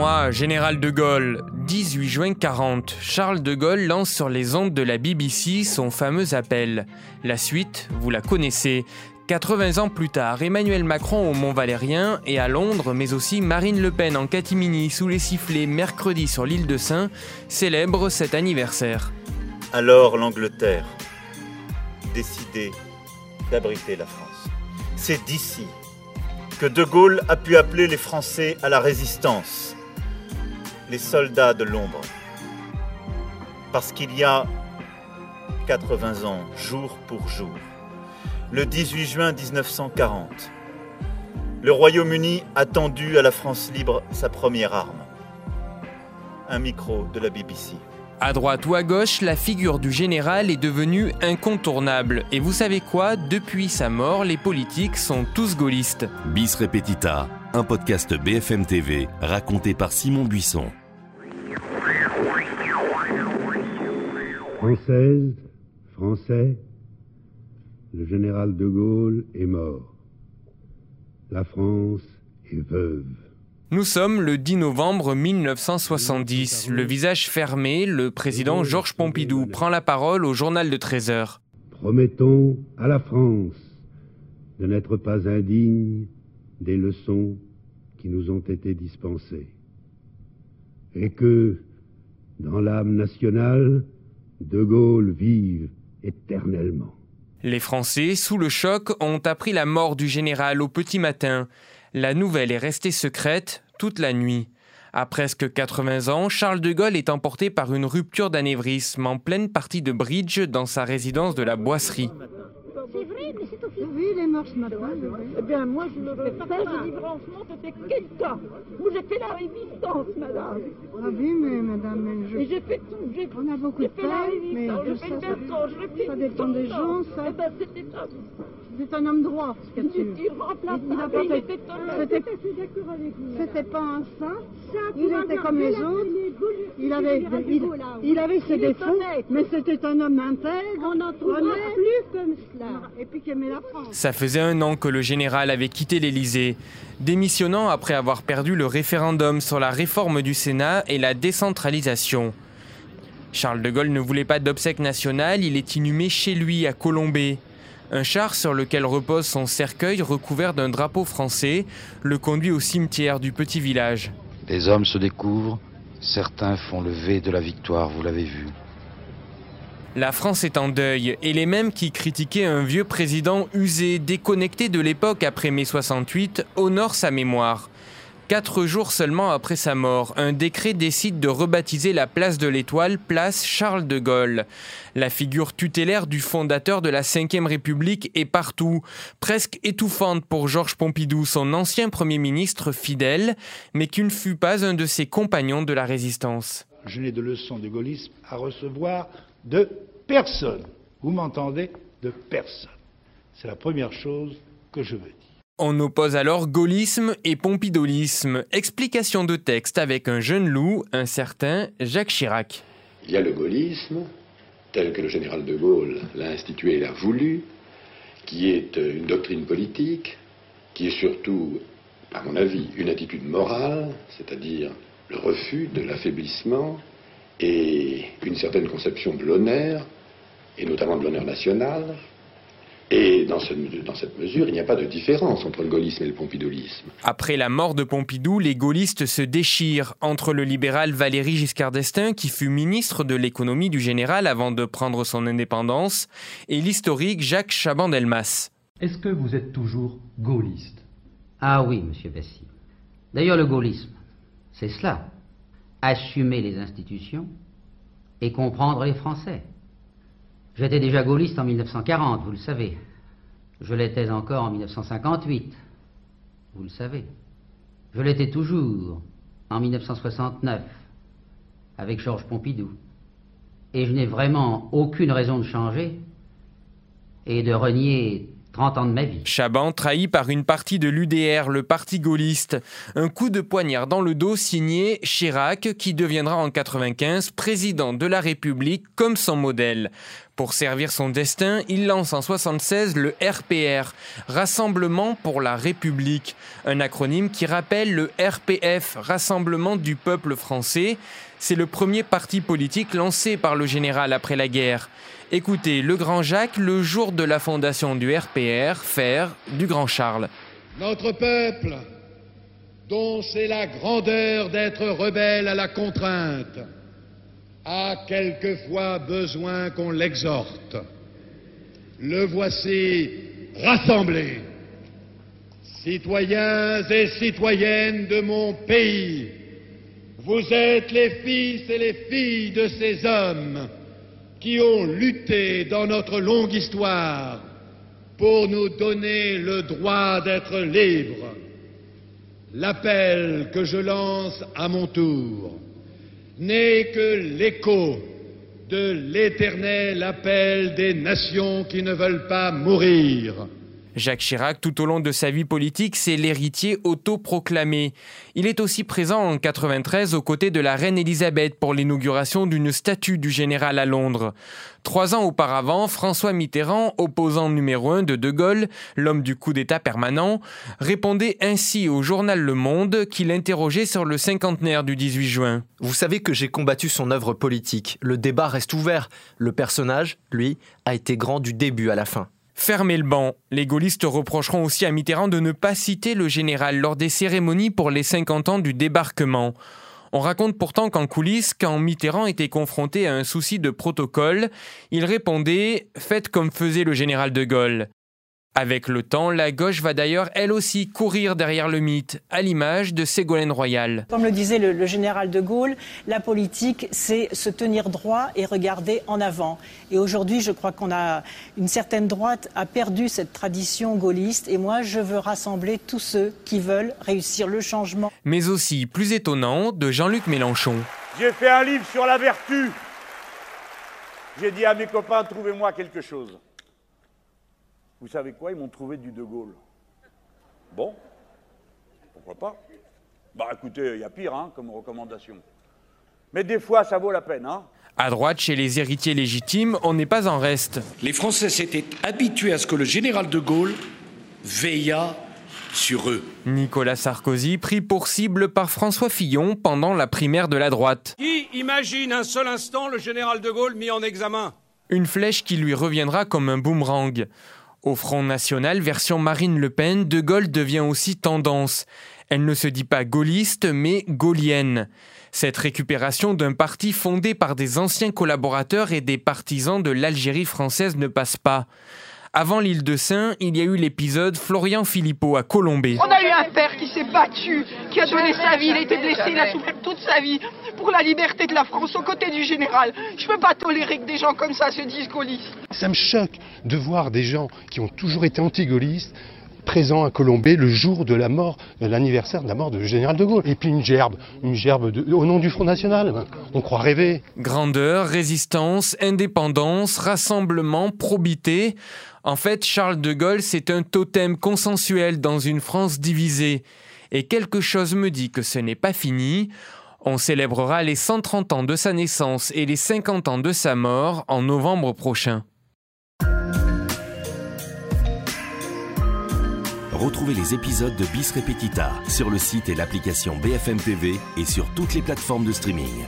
moi, général de Gaulle. 18 juin 40, Charles de Gaulle lance sur les ondes de la BBC son fameux appel. La suite, vous la connaissez. 80 ans plus tard, Emmanuel Macron au Mont Valérien et à Londres, mais aussi Marine Le Pen en catimini sous les sifflets mercredi sur l'île de Saint, célèbrent cet anniversaire. Alors l'Angleterre, décidé d'abriter la France. C'est d'ici que De Gaulle a pu appeler les Français à la résistance, les soldats de l'ombre. Parce qu'il y a 80 ans, jour pour jour, le 18 juin 1940, le Royaume-Uni a tendu à la France libre sa première arme, un micro de la BBC. À droite ou à gauche, la figure du général est devenue incontournable. Et vous savez quoi? Depuis sa mort, les politiques sont tous gaullistes. Bis Repetita, un podcast BFM TV raconté par Simon Buisson. Française, Français, le général de Gaulle est mort. La France est veuve. Nous sommes le 10 novembre 1970. Le visage fermé, le président Georges Pompidou prend la parole au journal de 13 heures. Promettons à la France de n'être pas indigne des leçons qui nous ont été dispensées. Et que, dans l'âme nationale, De Gaulle vive éternellement. Les Français, sous le choc, ont appris la mort du général au petit matin. La nouvelle est restée secrète toute la nuit. À presque 80 ans, Charles de Gaulle est emporté par une rupture d'anévrisme en pleine partie de bridge dans sa résidence de la Boisserie. Mais c'est officiel. Oui, il est mort ce matin. Eh bien, moi, je ne fais pas ça. Je dis franchement, c'était quelqu'un. Moi, j'ai fait la résistance, madame. Ah oui, mais madame, mais je... Et j'ai fait tout. J'ai On a beaucoup j'ai de fait la mais résistance, j'ai fait ça, le ça- Bertrand, je fait ça dépend le des gens, ça. Eh ben, c'était un... C'est un homme droit, ce y a Il Il a pas fait- était. C'était Je suis d'accord avec vous. c'était pas un saint, Ça, il était comme les autres. Il avait, il, il avait ses défauts, mais c'était un homme intègre, On n'en trouvera plus comme cela. et puis qui aimait la France. Ça faisait un an que le général avait quitté l'Élysée, démissionnant après avoir perdu le référendum sur la réforme du Sénat et la décentralisation. Charles de Gaulle ne voulait pas d'obsèques nationales, il est inhumé chez lui à Colombey. Un char sur lequel repose son cercueil recouvert d'un drapeau français le conduit au cimetière du petit village. Des hommes se découvrent, certains font le V de la victoire, vous l'avez vu. La France est en deuil, et les mêmes qui critiquaient un vieux président usé, déconnecté de l'époque après mai 68, honorent sa mémoire. Quatre jours seulement après sa mort, un décret décide de rebaptiser la place de l'Étoile place Charles de Gaulle. La figure tutélaire du fondateur de la Ve République est partout, presque étouffante pour Georges Pompidou, son ancien Premier ministre fidèle, mais qui ne fut pas un de ses compagnons de la résistance. Je n'ai de leçons de gaullisme à recevoir de personne. Vous m'entendez? De personne. C'est la première chose que je veux dire. On oppose alors gaullisme et pompidolisme. Explication de texte avec un jeune loup, un certain Jacques Chirac. Il y a le gaullisme, tel que le général de Gaulle l'a institué et l'a voulu, qui est euh, une doctrine politique, qui est surtout, à mon avis, une attitude morale, c'est-à-dire le refus de l'affaiblissement et une certaine conception de l'honneur, et notamment de l'honneur national. Et dans, ce- dans cette mesure, il n'y a pas de différence entre le gaullisme et le pompidolisme. Après la mort de Pompidou, les gaullistes se déchirent entre le libéral Valéry Giscard d'Estaing, qui fut ministre de l'économie du général avant de prendre son indépendance, et l'historique Jacques Chaban-Delmas. Est-ce que vous êtes toujours gaulliste? Ah oui, monsieur Bessy. D'ailleurs, le gaullisme, c'est cela. Assumer les institutions et comprendre les Français. J'étais déjà gaulliste en 1940, vous le savez. Je l'étais encore en 1958, vous le savez. Je l'étais toujours en 1969, avec Georges Pompidou. Et je n'ai vraiment aucune raison de changer et de renier 30 ans de ma vie. Chaban trahi par une partie de l'UDR, le parti gaulliste. Un coup de poignard dans le dos signé Chirac, qui deviendra en 95 président de la République comme son modèle. Pour servir son destin, il lance en 76 le RPR, Rassemblement pour la République, un acronyme qui rappelle le RPF, Rassemblement du peuple français. C'est le premier parti politique lancé par le général après la guerre. Écoutez le grand Jacques le jour de la fondation du RPR, faire du grand Charles. Notre peuple, dont c'est la grandeur d'être rebelle à la contrainte, a quelquefois besoin qu'on l'exhorte. Le voici rassemblé. Citoyens et citoyennes de mon pays, vous êtes les fils et les filles de ces hommes qui ont lutté dans notre longue histoire pour nous donner le droit d'être libres. L'appel que je lance à mon tour n'est que l'écho de l'éternel appel des nations qui ne veulent pas mourir. Jacques Chirac, tout au long de sa vie politique, c'est l'héritier autoproclamé. Il est aussi présent en 93 aux côtés de la reine Elisabeth pour l'inauguration d'une statue du général à Londres. Trois ans auparavant, François Mitterrand, opposant numéro un de De Gaulle, l'homme du coup d'État permanent, répondait ainsi au journal Le Monde qu'il interrogeait sur le cinquantenaire du 18 juin. Vous savez que j'ai combattu son œuvre politique. Le débat reste ouvert. Le personnage, lui, a été grand du début à la fin. Fermez le banc. Les gaullistes reprocheront aussi à Mitterrand de ne pas citer le général lors des cérémonies pour les 50 ans du débarquement. On raconte pourtant qu'en coulisses, quand Mitterrand était confronté à un souci de protocole, il répondait ⁇ Faites comme faisait le général de Gaulle ⁇ avec le temps, la gauche va d'ailleurs elle aussi courir derrière le mythe, à l'image de Ségolène Royal. Comme le disait le, général de Gaulle, la politique, c'est se tenir droit et regarder en avant. Et aujourd'hui, je crois qu'on a une certaine droite a perdu cette tradition gaulliste. Et moi, je veux rassembler tous ceux qui veulent réussir le changement. Mais aussi, plus étonnant, de Jean-Luc Mélenchon. J'ai fait un livre sur la vertu. J'ai dit à mes copains, trouvez-moi quelque chose. Vous savez quoi Ils m'ont trouvé du De Gaulle. Bon, pourquoi pas Bah écoutez, il y a pire hein, comme recommandation. Mais des fois, ça vaut la peine. Hein à droite, chez les héritiers légitimes, on n'est pas en reste. Les Français s'étaient habitués à ce que le général de Gaulle veillât sur eux. Nicolas Sarkozy pris pour cible par François Fillon pendant la primaire de la droite. Qui imagine un seul instant le général de Gaulle mis en examen? Une flèche qui lui reviendra comme un boomerang. Au Front National, version Marine Le Pen, De Gaulle devient aussi tendance. Elle ne se dit pas gaulliste, mais gaulienne. Cette récupération d'un parti fondé par des anciens collaborateurs et des partisans de l'Algérie française ne passe pas. Avant l'île de Saint, il y a eu l'épisode Florian Philippot à Colombey. On a un père qui s'est battu, qui a donné sa vie, il a été blessé, il a souffert toute sa vie pour la liberté de la France aux côtés du général. Je ne peux pas tolérer que des gens comme ça se disent gaullistes. Ça me choque de voir des gens qui ont toujours été anti-gaullistes présents à Colombey le jour de la mort, de l'anniversaire de la mort du général de Gaulle. Et puis une gerbe, une gerbe au nom du Front National. On croit rêver. Grandeur, résistance, indépendance, rassemblement, probité. En fait, Charles de Gaulle, c'est un totem consensuel dans une France divisée. Et quelque chose me dit que ce n'est pas fini. On célébrera les 130 ans de sa naissance et les 50 ans de sa mort en novembre prochain. Retrouvez les épisodes de Bis Repetita sur le site et l'application BFM TV et sur toutes les plateformes de streaming.